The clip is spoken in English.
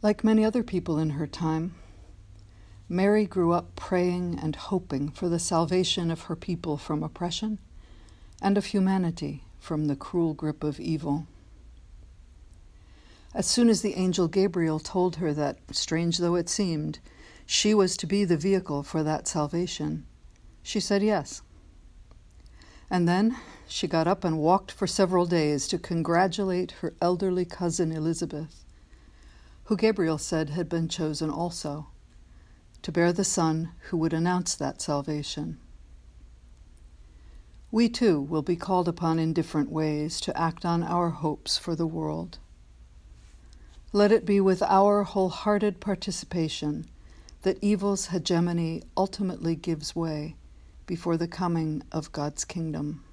Like many other people in her time, Mary grew up praying and hoping for the salvation of her people from oppression and of humanity from the cruel grip of evil. As soon as the angel Gabriel told her that, strange though it seemed, she was to be the vehicle for that salvation, she said yes. And then she got up and walked for several days to congratulate her elderly cousin Elizabeth who Gabriel said had been chosen also, to bear the Son who would announce that salvation. We too will be called upon in different ways to act on our hopes for the world. Let it be with our wholehearted participation that evil's hegemony ultimately gives way before the coming of God's kingdom.